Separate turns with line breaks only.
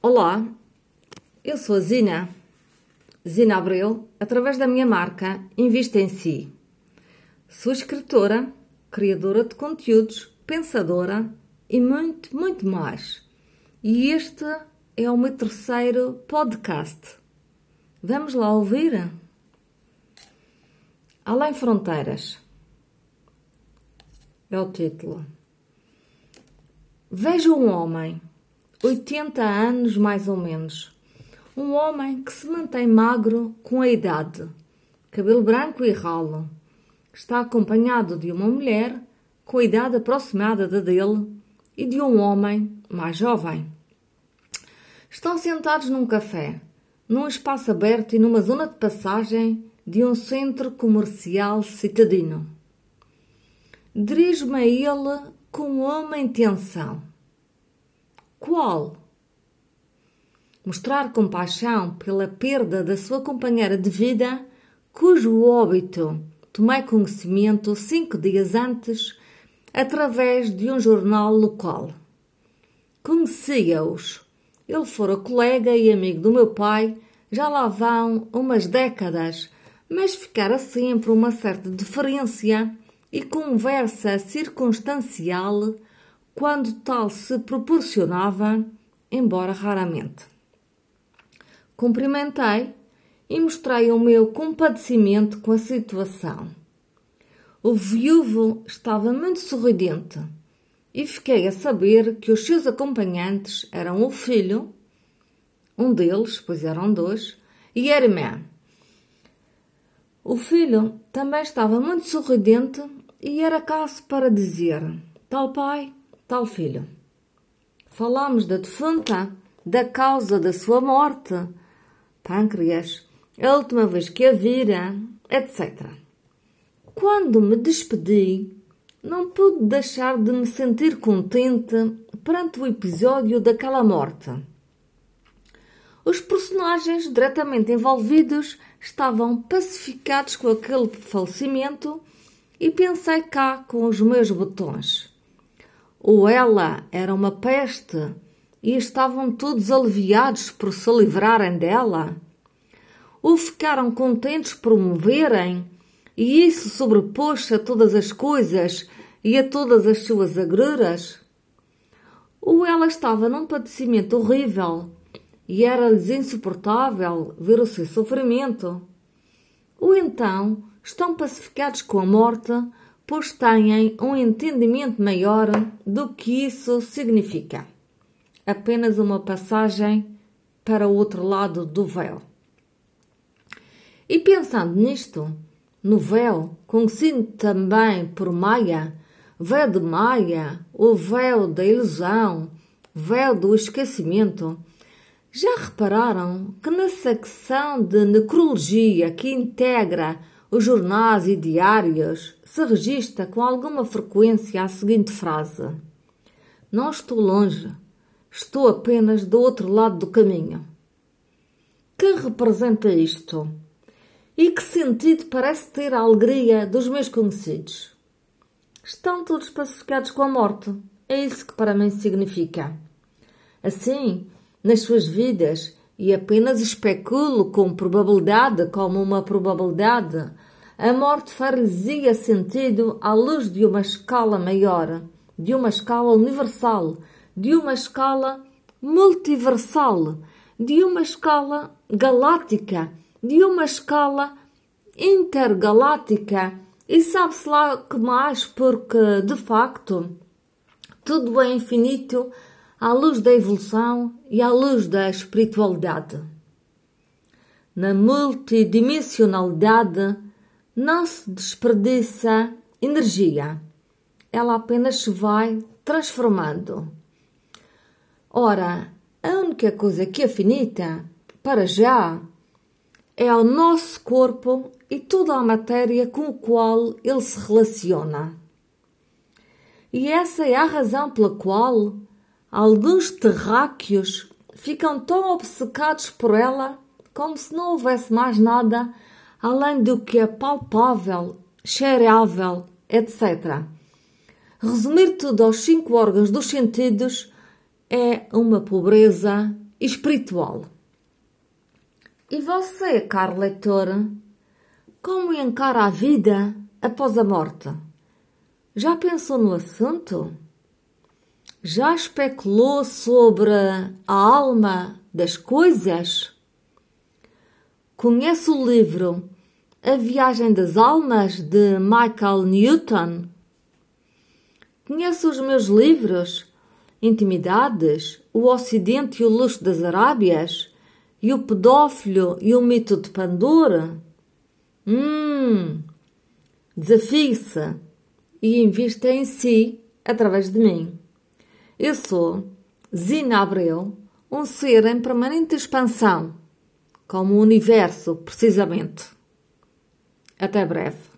Olá, eu sou a Zina, Zina Abreu, através da minha marca Invista em Si. Sou escritora, criadora de conteúdos, pensadora e muito, muito mais. E este é o meu terceiro podcast. Vamos lá ouvir? Além Fronteiras é o título. Vejo um homem 80 anos mais ou menos. Um homem que se mantém magro com a idade, cabelo branco e ralo. Está acompanhado de uma mulher com a idade aproximada da dele e de um homem mais jovem. Estão sentados num café, num espaço aberto e numa zona de passagem de um centro comercial citadino. Dirijo-me a ele com uma intenção qual? Mostrar compaixão pela perda da sua companheira de vida, cujo óbito tomei conhecimento cinco dias antes através de um jornal local. Conhecia-os. Ele fora colega e amigo do meu pai, já lá vão umas décadas, mas ficara sempre uma certa deferência e conversa circunstancial quando tal se proporcionava, embora raramente. Cumprimentei e mostrei o meu compadecimento com a situação. O viúvo estava muito sorridente e fiquei a saber que os seus acompanhantes eram o filho, um deles, pois eram dois, e a irmã. O filho também estava muito sorridente e era caso para dizer: Tal pai, tal filho. Falámos da defunta, da causa da sua morte, pâncreas, a última vez que a vira, etc. Quando me despedi, não pude deixar de me sentir contente perante o episódio daquela morte. Os personagens diretamente envolvidos estavam pacificados com aquele falecimento e pensei cá com os meus botões ou ela era uma peste e estavam todos aliviados por se livrarem dela? Ou ficaram contentes por me verem e isso sobrepôs-se a todas as coisas e a todas as suas agruras? Ou ela estava num padecimento horrível e era-lhes insuportável ver o seu sofrimento? Ou então estão pacificados com a morte pois têm um entendimento maior do que isso significa. Apenas uma passagem para o outro lado do véu. E pensando nisto, no véu, conhecido também por Maia, véu de Maia, o véu da ilusão, véu do esquecimento, já repararam que na secção de necrologia que integra os jornais e diários se registra com alguma frequência a seguinte frase: Não estou longe, estou apenas do outro lado do caminho. Que representa isto? E que sentido parece ter a alegria dos meus conhecidos? Estão todos pacificados com a morte. É isso que para mim significa. Assim, nas suas vidas, e apenas especulo com probabilidade, como uma probabilidade, a morte far-lhes-ia sentido à luz de uma escala maior, de uma escala universal, de uma escala multiversal, de uma escala galáctica, de uma escala intergaláctica. E sabe-se lá que mais, porque de facto tudo é infinito à luz da evolução e à luz da espiritualidade. Na multidimensionalidade não se desperdiça energia, ela apenas se vai transformando. Ora, a única coisa que é finita, para já, é o nosso corpo e toda a matéria com o qual ele se relaciona. E essa é a razão pela qual alguns terráqueos ficam tão obcecados por ela como se não houvesse mais nada além do que é palpável, cheirável, etc. Resumir tudo aos cinco órgãos dos sentidos é uma pobreza espiritual. E você, caro leitor, como encara a vida após a morte? Já pensou no assunto? Já especulou sobre a alma das coisas? Conhece o livro A Viagem das Almas de Michael Newton? Conhece os meus livros Intimidades, O Ocidente e o Luxo das Arábias e O Pedófilo e o Mito de Pandora? Hum, desafie-se e invista em si através de mim. Eu sou Zina Abreu, um ser em permanente expansão, como o universo, precisamente. Até breve.